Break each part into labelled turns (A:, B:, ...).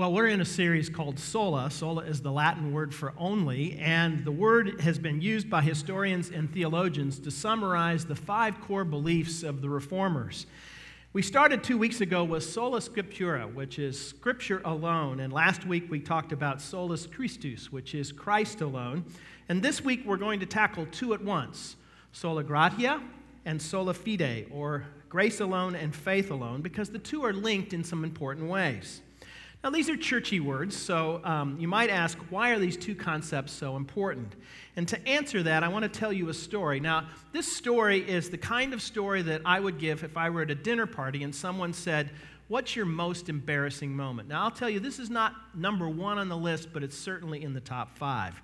A: Well, we're in a series called Sola. Sola is the Latin word for only, and the word has been used by historians and theologians to summarize the five core beliefs of the reformers. We started two weeks ago with sola scriptura, which is scripture alone, and last week we talked about solus Christus, which is Christ alone. And this week we're going to tackle two at once sola gratia and sola fide, or grace alone and faith alone, because the two are linked in some important ways. Now, these are churchy words, so um, you might ask, why are these two concepts so important? And to answer that, I want to tell you a story. Now, this story is the kind of story that I would give if I were at a dinner party and someone said, What's your most embarrassing moment? Now, I'll tell you, this is not number one on the list, but it's certainly in the top five.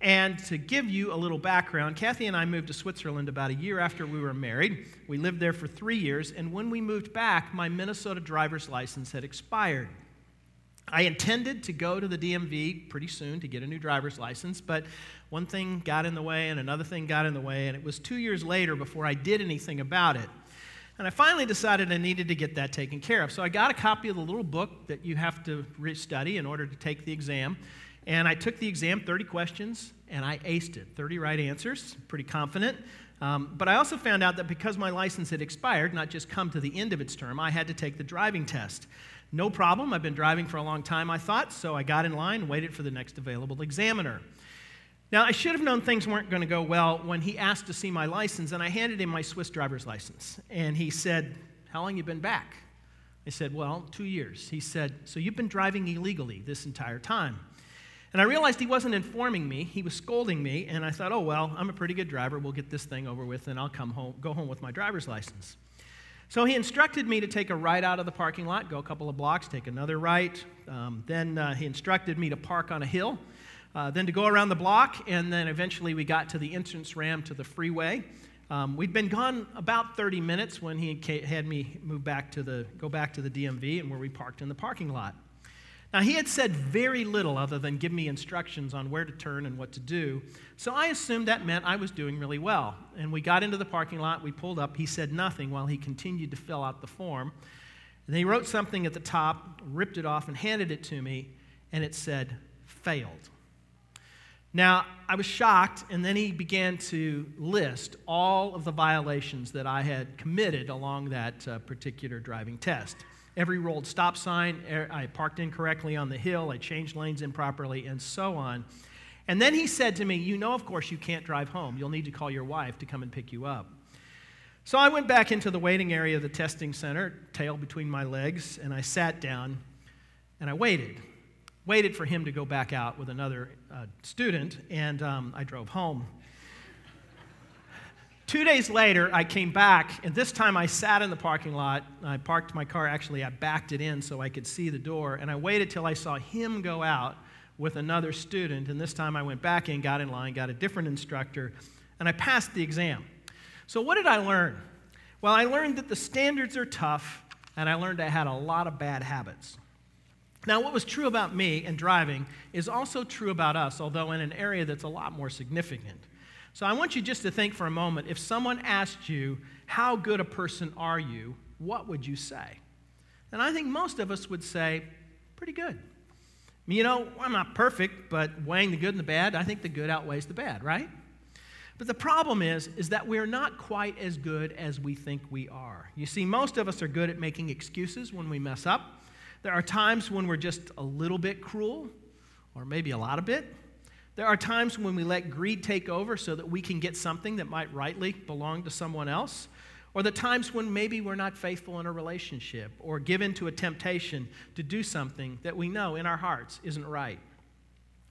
A: And to give you a little background, Kathy and I moved to Switzerland about a year after we were married. We lived there for three years, and when we moved back, my Minnesota driver's license had expired. I intended to go to the DMV pretty soon to get a new driver's license, but one thing got in the way and another thing got in the way, and it was two years later before I did anything about it. And I finally decided I needed to get that taken care of. So I got a copy of the little book that you have to study in order to take the exam. And I took the exam, 30 questions, and I aced it. 30 right answers, pretty confident. Um, but I also found out that because my license had expired, not just come to the end of its term, I had to take the driving test. No problem. I've been driving for a long time, I thought, so I got in line waited for the next available examiner. Now, I should have known things weren't going to go well when he asked to see my license, and I handed him my Swiss driver's license. And he said, How long you been back? I said, Well, two years. He said, So you've been driving illegally this entire time. And I realized he wasn't informing me, he was scolding me, and I thought, Oh, well, I'm a pretty good driver. We'll get this thing over with, and I'll come home, go home with my driver's license. So he instructed me to take a right out of the parking lot, go a couple of blocks, take another right. Um, then uh, he instructed me to park on a hill, uh, then to go around the block, and then eventually we got to the entrance ramp to the freeway. Um, we'd been gone about 30 minutes when he had me move back to the, go back to the DMV and where we parked in the parking lot. Now, he had said very little other than give me instructions on where to turn and what to do, so I assumed that meant I was doing really well. And we got into the parking lot, we pulled up, he said nothing while he continued to fill out the form. And he wrote something at the top, ripped it off, and handed it to me, and it said, failed. Now, I was shocked, and then he began to list all of the violations that I had committed along that uh, particular driving test every rolled stop sign, er, I parked incorrectly on the hill, I changed lanes improperly, and so on. And then he said to me, You know, of course, you can't drive home. You'll need to call your wife to come and pick you up. So I went back into the waiting area of the testing center, tail between my legs, and I sat down and I waited. Waited for him to go back out with another uh, student, and um, I drove home. Two days later, I came back, and this time I sat in the parking lot. I parked my car, actually, I backed it in so I could see the door, and I waited till I saw him go out with another student. And this time I went back in, got in line, got a different instructor, and I passed the exam. So, what did I learn? Well, I learned that the standards are tough, and I learned I had a lot of bad habits. Now, what was true about me and driving is also true about us, although in an area that's a lot more significant. So I want you just to think for a moment if someone asked you, How good a person are you? what would you say? And I think most of us would say, Pretty good. You know, I'm not perfect, but weighing the good and the bad, I think the good outweighs the bad, right? But the problem is, is that we're not quite as good as we think we are. You see, most of us are good at making excuses when we mess up. There are times when we're just a little bit cruel, or maybe a lot of bit. There are times when we let greed take over so that we can get something that might rightly belong to someone else. Or the times when maybe we're not faithful in a relationship or given to a temptation to do something that we know in our hearts isn't right.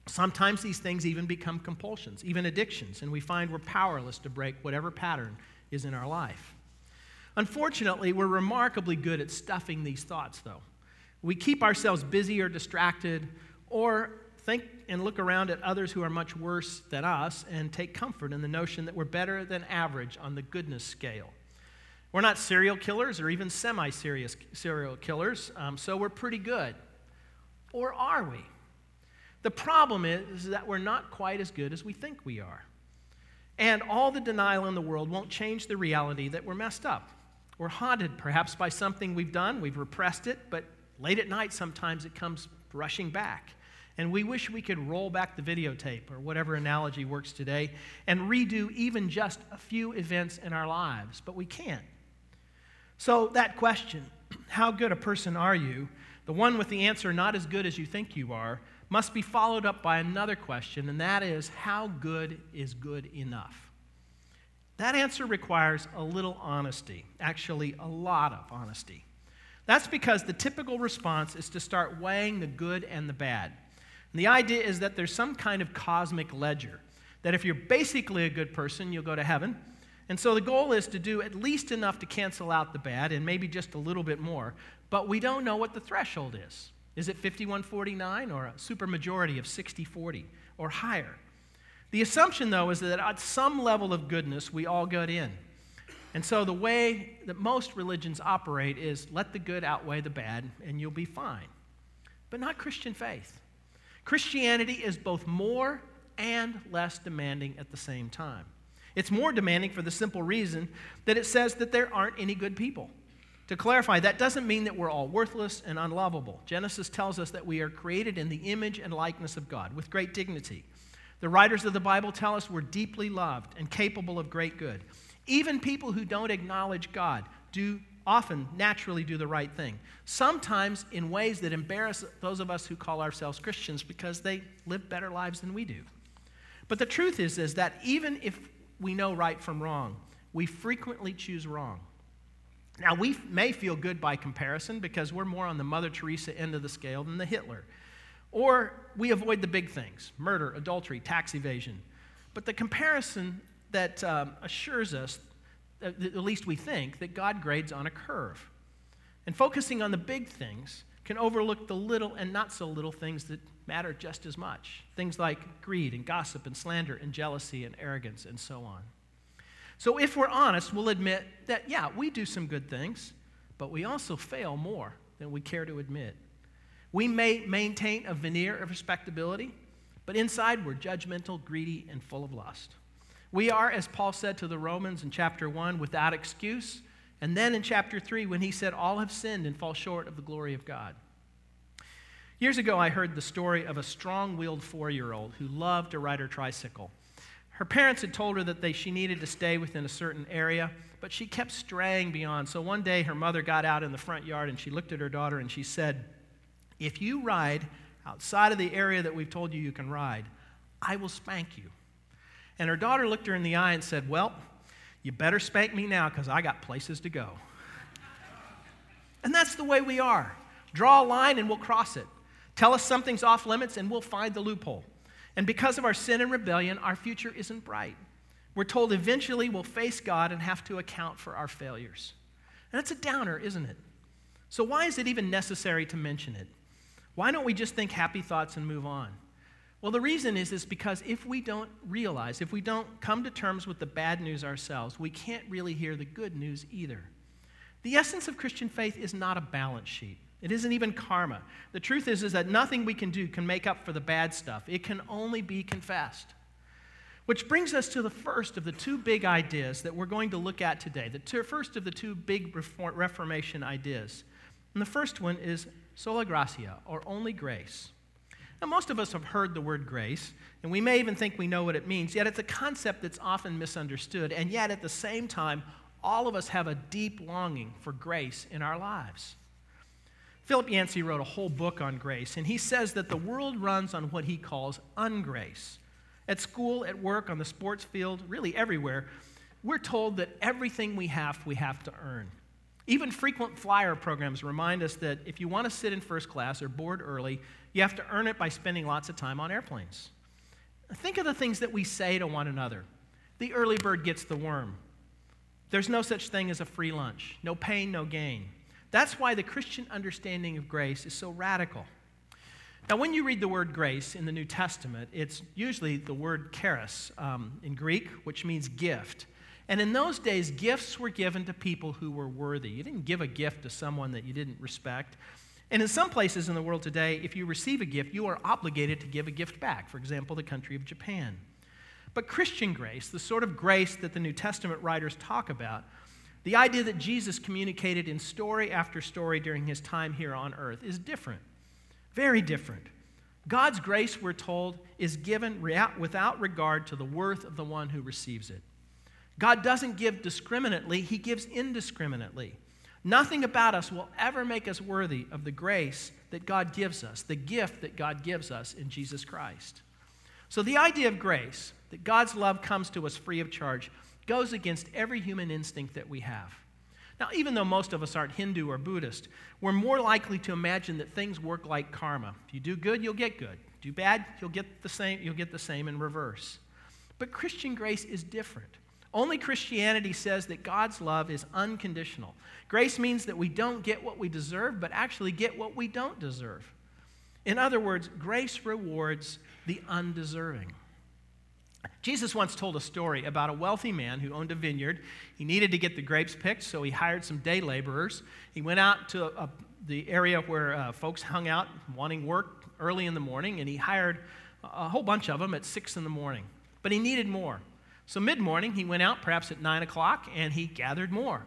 A: Sometimes these things even become compulsions, even addictions, and we find we're powerless to break whatever pattern is in our life. Unfortunately, we're remarkably good at stuffing these thoughts, though. We keep ourselves busy or distracted, or think and look around at others who are much worse than us and take comfort in the notion that we're better than average on the goodness scale. We're not serial killers or even semi serious serial killers, um, so we're pretty good. Or are we? The problem is, is that we're not quite as good as we think we are. And all the denial in the world won't change the reality that we're messed up. We're haunted perhaps by something we've done, we've repressed it, but late at night sometimes it comes rushing back. And we wish we could roll back the videotape or whatever analogy works today and redo even just a few events in our lives, but we can't. So, that question, how good a person are you? The one with the answer, not as good as you think you are, must be followed up by another question, and that is, how good is good enough? That answer requires a little honesty, actually, a lot of honesty. That's because the typical response is to start weighing the good and the bad. And the idea is that there's some kind of cosmic ledger, that if you're basically a good person, you'll go to heaven. And so the goal is to do at least enough to cancel out the bad and maybe just a little bit more. But we don't know what the threshold is. Is it 5149 or a supermajority of 6040 or higher? The assumption, though, is that at some level of goodness, we all got in. And so the way that most religions operate is let the good outweigh the bad and you'll be fine. But not Christian faith. Christianity is both more and less demanding at the same time. It's more demanding for the simple reason that it says that there aren't any good people. To clarify, that doesn't mean that we're all worthless and unlovable. Genesis tells us that we are created in the image and likeness of God with great dignity. The writers of the Bible tell us we're deeply loved and capable of great good. Even people who don't acknowledge God do often naturally do the right thing, sometimes in ways that embarrass those of us who call ourselves Christians because they live better lives than we do. But the truth is, is that even if we know right from wrong, we frequently choose wrong. Now, we may feel good by comparison because we're more on the Mother Teresa end of the scale than the Hitler. Or we avoid the big things murder, adultery, tax evasion. But the comparison that um, assures us, Uh, at least we think, that God grades on a curve. And focusing on the big things can overlook the little and not so little things that matter just as much. Things like greed and gossip and slander and jealousy and arrogance and so on. So, if we're honest, we'll admit that, yeah, we do some good things, but we also fail more than we care to admit. We may maintain a veneer of respectability, but inside we're judgmental, greedy, and full of lust. We are, as Paul said to the Romans in chapter 1, without excuse. And then in chapter 3, when he said, All have sinned and fall short of the glory of God. Years ago, I heard the story of a strong willed four year old who loved to ride her tricycle. Her parents had told her that they, she needed to stay within a certain area, but she kept straying beyond. So one day, her mother got out in the front yard and she looked at her daughter and she said, If you ride outside of the area that we've told you you can ride, I will spank you. And her daughter looked her in the eye and said, Well, you better spank me now because I got places to go. And that's the way we are. Draw a line and we'll cross it. Tell us something's off limits and we'll find the loophole. And because of our sin and rebellion, our future isn't bright. We're told eventually we'll face God and have to account for our failures. And that's a downer, isn't it? So, why is it even necessary to mention it? Why don't we just think happy thoughts and move on? Well, the reason is, is because if we don't realize, if we don't come to terms with the bad news ourselves, we can't really hear the good news either. The essence of Christian faith is not a balance sheet. It isn't even karma. The truth is, is that nothing we can do can make up for the bad stuff. It can only be confessed. Which brings us to the first of the two big ideas that we're going to look at today. The two, first of the two big Reformation ideas. And the first one is sola gratia, or only grace. Now, most of us have heard the word grace, and we may even think we know what it means, yet it's a concept that's often misunderstood, and yet at the same time, all of us have a deep longing for grace in our lives. Philip Yancey wrote a whole book on grace, and he says that the world runs on what he calls ungrace. At school, at work, on the sports field, really everywhere, we're told that everything we have, we have to earn. Even frequent flyer programs remind us that if you want to sit in first class or board early, you have to earn it by spending lots of time on airplanes. Think of the things that we say to one another. The early bird gets the worm. There's no such thing as a free lunch. No pain, no gain. That's why the Christian understanding of grace is so radical. Now, when you read the word grace in the New Testament, it's usually the word charis um, in Greek, which means gift. And in those days, gifts were given to people who were worthy. You didn't give a gift to someone that you didn't respect. And in some places in the world today, if you receive a gift, you are obligated to give a gift back. For example, the country of Japan. But Christian grace, the sort of grace that the New Testament writers talk about, the idea that Jesus communicated in story after story during his time here on earth, is different. Very different. God's grace, we're told, is given without regard to the worth of the one who receives it. God doesn't give discriminately, He gives indiscriminately. Nothing about us will ever make us worthy of the grace that God gives us, the gift that God gives us in Jesus Christ. So, the idea of grace, that God's love comes to us free of charge, goes against every human instinct that we have. Now, even though most of us aren't Hindu or Buddhist, we're more likely to imagine that things work like karma. If you do good, you'll get good. Do bad, you'll get the same, you'll get the same in reverse. But Christian grace is different. Only Christianity says that God's love is unconditional. Grace means that we don't get what we deserve, but actually get what we don't deserve. In other words, grace rewards the undeserving. Jesus once told a story about a wealthy man who owned a vineyard. He needed to get the grapes picked, so he hired some day laborers. He went out to a, the area where uh, folks hung out wanting work early in the morning, and he hired a whole bunch of them at 6 in the morning. But he needed more. So, mid morning, he went out, perhaps at 9 o'clock, and he gathered more.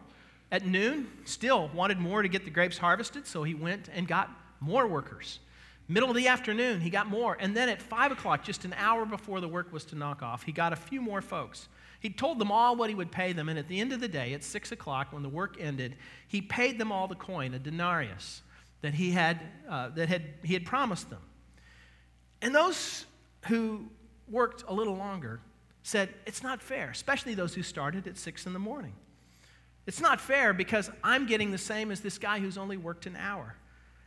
A: At noon, still wanted more to get the grapes harvested, so he went and got more workers. Middle of the afternoon, he got more. And then at 5 o'clock, just an hour before the work was to knock off, he got a few more folks. He told them all what he would pay them, and at the end of the day, at 6 o'clock, when the work ended, he paid them all the coin, a denarius, that he had, uh, that had, he had promised them. And those who worked a little longer said, It's not fair, especially those who started at six in the morning. It's not fair because I'm getting the same as this guy who's only worked an hour.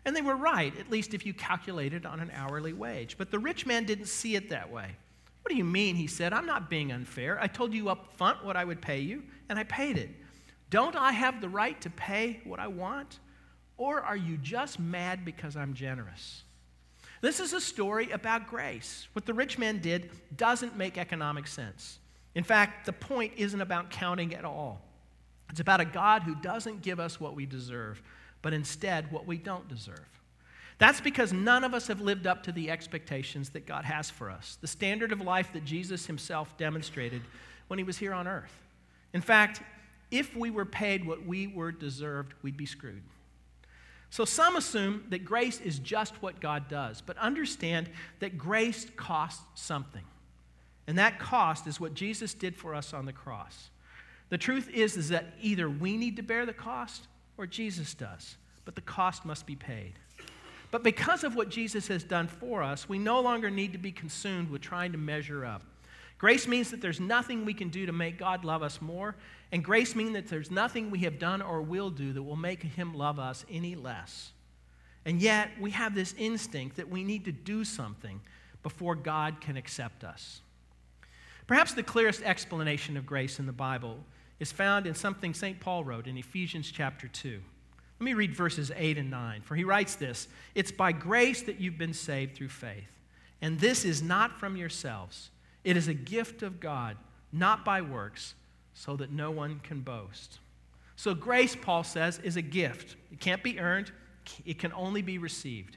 A: And they were right, at least if you calculated on an hourly wage. But the rich man didn't see it that way. What do you mean? He said, I'm not being unfair. I told you up front what I would pay you, and I paid it. Don't I have the right to pay what I want? Or are you just mad because I'm generous? This is a story about grace. What the rich man did doesn't make economic sense. In fact, the point isn't about counting at all. It's about a God who doesn't give us what we deserve, but instead what we don't deserve. That's because none of us have lived up to the expectations that God has for us, the standard of life that Jesus himself demonstrated when he was here on earth. In fact, if we were paid what we were deserved, we'd be screwed. So some assume that grace is just what God does, but understand that grace costs something. And that cost is what Jesus did for us on the cross. The truth is, is that either we need to bear the cost or Jesus does, but the cost must be paid. But because of what Jesus has done for us, we no longer need to be consumed with trying to measure up. Grace means that there's nothing we can do to make God love us more, and grace means that there's nothing we have done or will do that will make him love us any less. And yet, we have this instinct that we need to do something before God can accept us. Perhaps the clearest explanation of grace in the Bible is found in something St. Paul wrote in Ephesians chapter 2. Let me read verses 8 and 9. For he writes this It's by grace that you've been saved through faith. And this is not from yourselves, it is a gift of God, not by works so that no one can boast. So, grace, Paul says, is a gift. It can't be earned, it can only be received.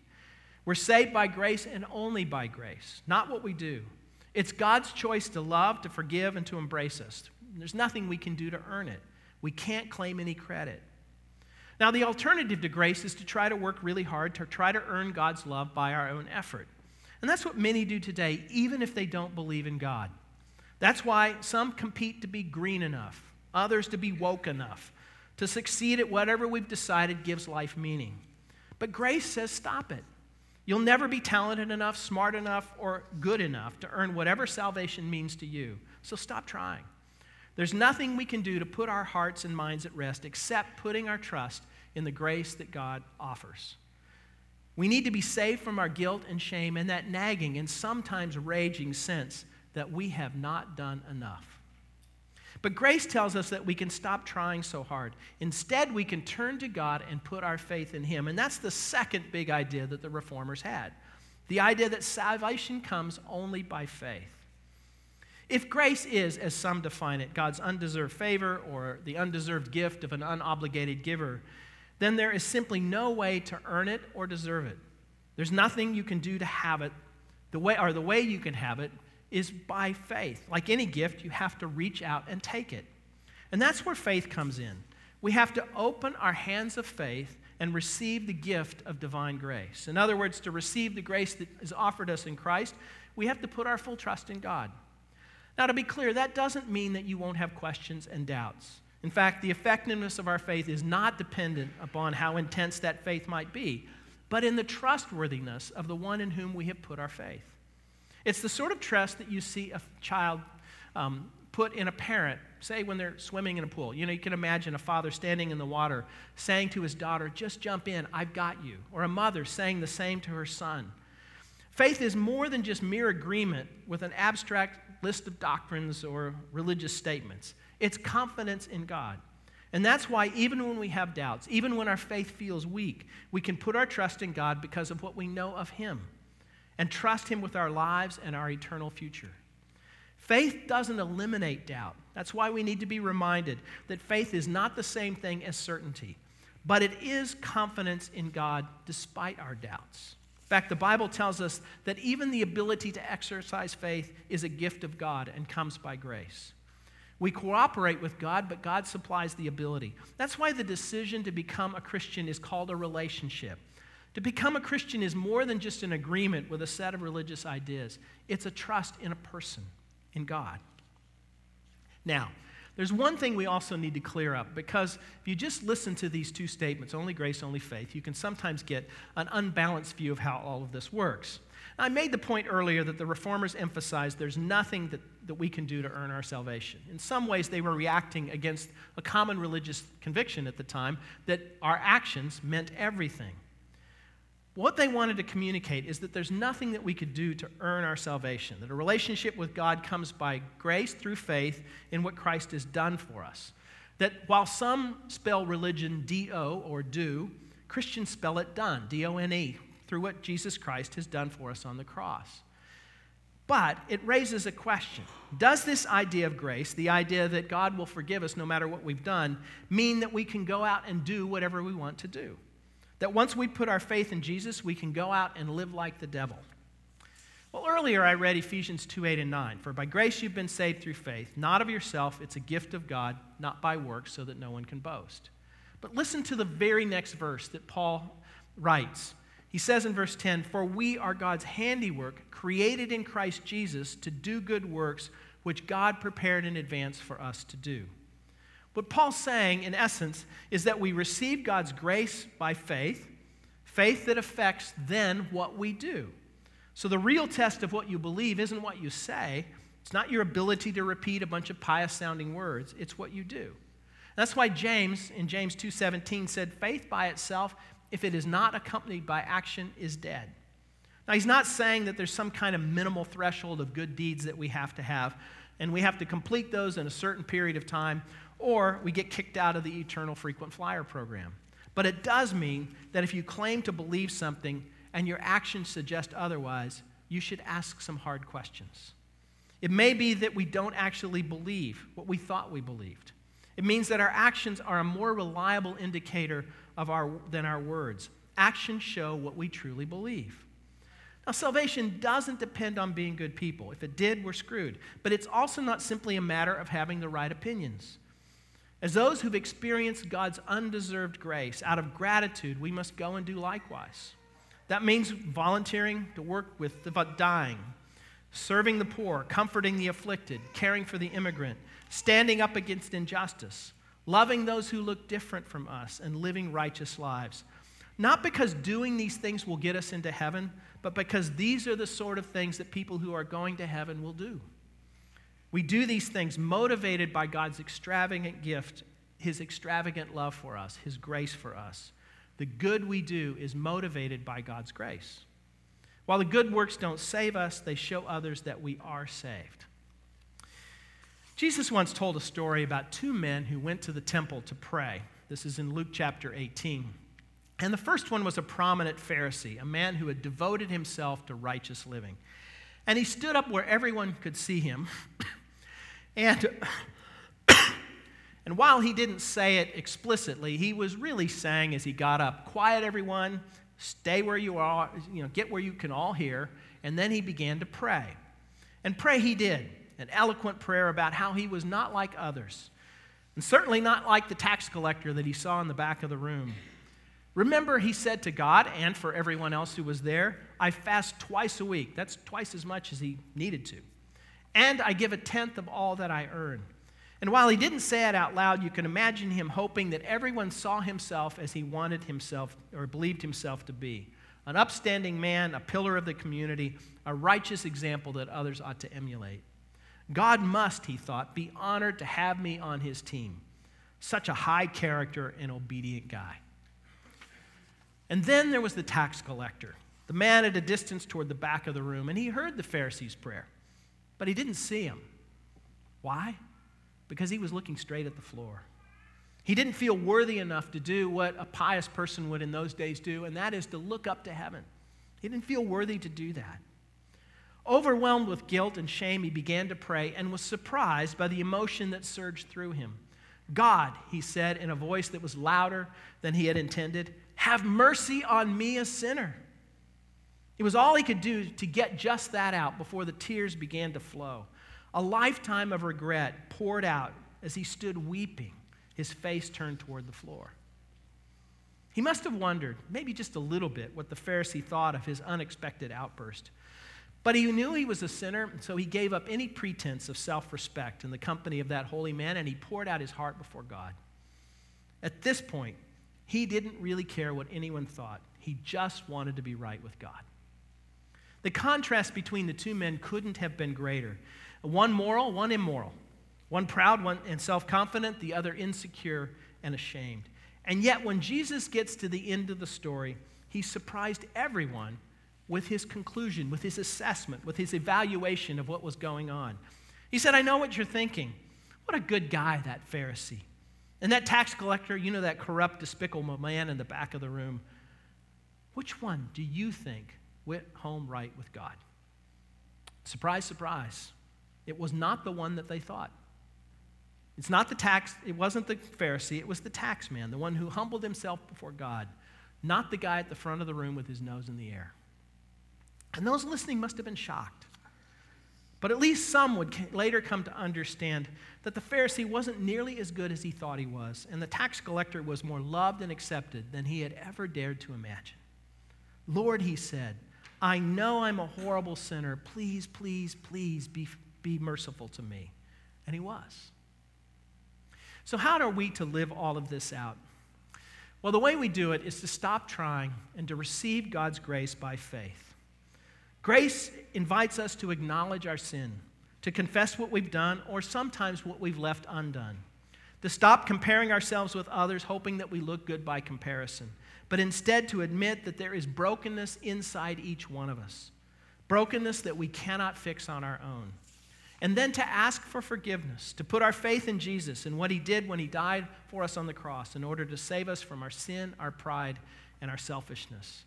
A: We're saved by grace and only by grace, not what we do. It's God's choice to love, to forgive, and to embrace us. There's nothing we can do to earn it. We can't claim any credit. Now, the alternative to grace is to try to work really hard to try to earn God's love by our own effort. And that's what many do today, even if they don't believe in God. That's why some compete to be green enough, others to be woke enough, to succeed at whatever we've decided gives life meaning. But grace says stop it. You'll never be talented enough, smart enough, or good enough to earn whatever salvation means to you. So stop trying. There's nothing we can do to put our hearts and minds at rest except putting our trust in the grace that God offers. We need to be saved from our guilt and shame and that nagging and sometimes raging sense that we have not done enough. But grace tells us that we can stop trying so hard. Instead, we can turn to God and put our faith in Him. And that's the second big idea that the reformers had the idea that salvation comes only by faith. If grace is, as some define it, God's undeserved favor or the undeserved gift of an unobligated giver, then there is simply no way to earn it or deserve it. There's nothing you can do to have it. The way, or the way you can have it is by faith. Like any gift, you have to reach out and take it. And that's where faith comes in. We have to open our hands of faith and receive the gift of divine grace. In other words, to receive the grace that is offered us in Christ, we have to put our full trust in God. Now, to be clear, that doesn't mean that you won't have questions and doubts. In fact, the effectiveness of our faith is not dependent upon how intense that faith might be, but in the trustworthiness of the one in whom we have put our faith. It's the sort of trust that you see a child um, put in a parent, say when they're swimming in a pool. You know, you can imagine a father standing in the water saying to his daughter, Just jump in, I've got you. Or a mother saying the same to her son. Faith is more than just mere agreement with an abstract list of doctrines or religious statements. It's confidence in God. And that's why, even when we have doubts, even when our faith feels weak, we can put our trust in God because of what we know of Him and trust Him with our lives and our eternal future. Faith doesn't eliminate doubt. That's why we need to be reminded that faith is not the same thing as certainty, but it is confidence in God despite our doubts. In fact, the Bible tells us that even the ability to exercise faith is a gift of God and comes by grace. We cooperate with God, but God supplies the ability. That's why the decision to become a Christian is called a relationship. To become a Christian is more than just an agreement with a set of religious ideas, it's a trust in a person, in God. Now, there's one thing we also need to clear up because if you just listen to these two statements, only grace, only faith, you can sometimes get an unbalanced view of how all of this works. I made the point earlier that the reformers emphasized there's nothing that, that we can do to earn our salvation. In some ways, they were reacting against a common religious conviction at the time that our actions meant everything. What they wanted to communicate is that there's nothing that we could do to earn our salvation, that a relationship with God comes by grace through faith in what Christ has done for us. That while some spell religion D O or do, Christians spell it done, D O N E, through what Jesus Christ has done for us on the cross. But it raises a question Does this idea of grace, the idea that God will forgive us no matter what we've done, mean that we can go out and do whatever we want to do? That once we put our faith in Jesus, we can go out and live like the devil? Well, earlier I read Ephesians 2 8 and 9. For by grace you've been saved through faith, not of yourself, it's a gift of God, not by works, so that no one can boast. But listen to the very next verse that Paul writes. He says in verse 10 For we are God's handiwork, created in Christ Jesus to do good works, which God prepared in advance for us to do. What Paul's saying, in essence, is that we receive God's grace by faith, faith that affects then what we do. So the real test of what you believe isn't what you say, it's not your ability to repeat a bunch of pious sounding words, it's what you do. That's why James in James 2:17 said faith by itself if it is not accompanied by action, is dead. Now, he's not saying that there's some kind of minimal threshold of good deeds that we have to have, and we have to complete those in a certain period of time, or we get kicked out of the eternal frequent flyer program. But it does mean that if you claim to believe something and your actions suggest otherwise, you should ask some hard questions. It may be that we don't actually believe what we thought we believed. It means that our actions are a more reliable indicator of our, than our words. Actions show what we truly believe. Now, salvation doesn't depend on being good people. If it did, we're screwed. But it's also not simply a matter of having the right opinions. As those who've experienced God's undeserved grace, out of gratitude, we must go and do likewise. That means volunteering to work with the dying, serving the poor, comforting the afflicted, caring for the immigrant, standing up against injustice, loving those who look different from us, and living righteous lives. Not because doing these things will get us into heaven, but because these are the sort of things that people who are going to heaven will do. We do these things motivated by God's extravagant gift, His extravagant love for us, His grace for us. The good we do is motivated by God's grace. While the good works don't save us, they show others that we are saved. Jesus once told a story about two men who went to the temple to pray. This is in Luke chapter 18. And the first one was a prominent Pharisee, a man who had devoted himself to righteous living. And he stood up where everyone could see him. and, and while he didn't say it explicitly, he was really saying as he got up, Quiet, everyone, stay where you are, you know, get where you can all hear. And then he began to pray. And pray he did an eloquent prayer about how he was not like others, and certainly not like the tax collector that he saw in the back of the room. Remember, he said to God and for everyone else who was there, I fast twice a week. That's twice as much as he needed to. And I give a tenth of all that I earn. And while he didn't say it out loud, you can imagine him hoping that everyone saw himself as he wanted himself or believed himself to be an upstanding man, a pillar of the community, a righteous example that others ought to emulate. God must, he thought, be honored to have me on his team. Such a high character and obedient guy. And then there was the tax collector, the man at a distance toward the back of the room, and he heard the Pharisee's prayer, but he didn't see him. Why? Because he was looking straight at the floor. He didn't feel worthy enough to do what a pious person would in those days do, and that is to look up to heaven. He didn't feel worthy to do that. Overwhelmed with guilt and shame, he began to pray and was surprised by the emotion that surged through him. God, he said in a voice that was louder than he had intended, have mercy on me, a sinner. It was all he could do to get just that out before the tears began to flow. A lifetime of regret poured out as he stood weeping, his face turned toward the floor. He must have wondered, maybe just a little bit, what the Pharisee thought of his unexpected outburst. But he knew he was a sinner, so he gave up any pretense of self respect in the company of that holy man, and he poured out his heart before God. At this point, he didn't really care what anyone thought, he just wanted to be right with God. The contrast between the two men couldn't have been greater. One moral, one immoral. One proud one and self confident, the other insecure and ashamed. And yet, when Jesus gets to the end of the story, he surprised everyone with his conclusion, with his assessment, with his evaluation of what was going on. He said, I know what you're thinking. What a good guy, that Pharisee. And that tax collector, you know, that corrupt, despicable man in the back of the room. Which one do you think went home right with God? Surprise, surprise. It was not the one that they thought. It's not the tax, it wasn't the Pharisee, it was the tax man, the one who humbled himself before God, not the guy at the front of the room with his nose in the air. And those listening must have been shocked. But at least some would later come to understand that the Pharisee wasn't nearly as good as he thought he was, and the tax collector was more loved and accepted than he had ever dared to imagine. Lord, he said, I know I'm a horrible sinner. Please, please, please be, be merciful to me. And he was. So, how are we to live all of this out? Well, the way we do it is to stop trying and to receive God's grace by faith. Grace invites us to acknowledge our sin, to confess what we've done, or sometimes what we've left undone, to stop comparing ourselves with others, hoping that we look good by comparison, but instead to admit that there is brokenness inside each one of us, brokenness that we cannot fix on our own. And then to ask for forgiveness, to put our faith in Jesus and what he did when he died for us on the cross in order to save us from our sin, our pride, and our selfishness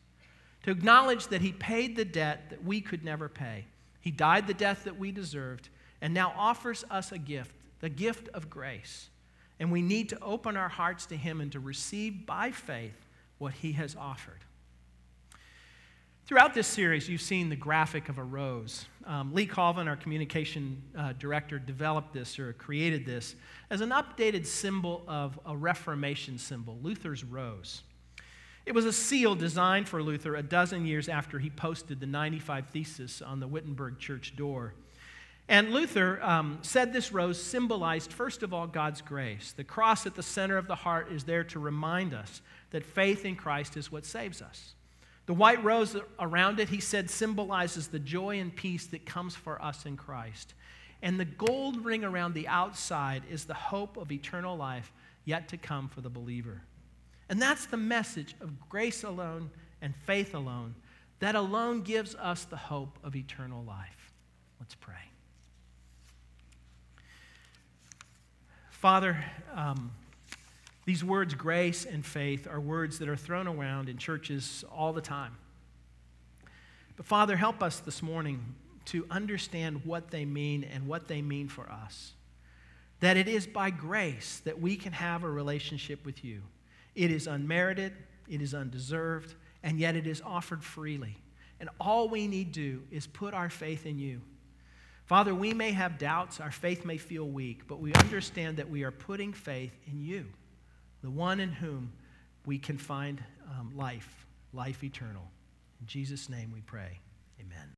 A: to acknowledge that He paid the debt that we could never pay. He died the death that we deserved, and now offers us a gift, the gift of grace. And we need to open our hearts to Him and to receive by faith what He has offered. Throughout this series, you've seen the graphic of a rose. Um, Lee Colvin, our communication uh, director, developed this or created this as an updated symbol of a Reformation symbol, Luther's rose. It was a seal designed for Luther a dozen years after he posted the 95 Thesis on the Wittenberg church door. And Luther um, said this rose symbolized, first of all, God's grace. The cross at the center of the heart is there to remind us that faith in Christ is what saves us. The white rose around it, he said, symbolizes the joy and peace that comes for us in Christ. And the gold ring around the outside is the hope of eternal life yet to come for the believer. And that's the message of grace alone and faith alone. That alone gives us the hope of eternal life. Let's pray. Father, um, these words, grace and faith, are words that are thrown around in churches all the time. But Father, help us this morning to understand what they mean and what they mean for us. That it is by grace that we can have a relationship with you. It is unmerited, it is undeserved, and yet it is offered freely. And all we need do is put our faith in you. Father, we may have doubts, our faith may feel weak, but we understand that we are putting faith in you, the one in whom we can find um, life, life eternal. In Jesus' name we pray. Amen.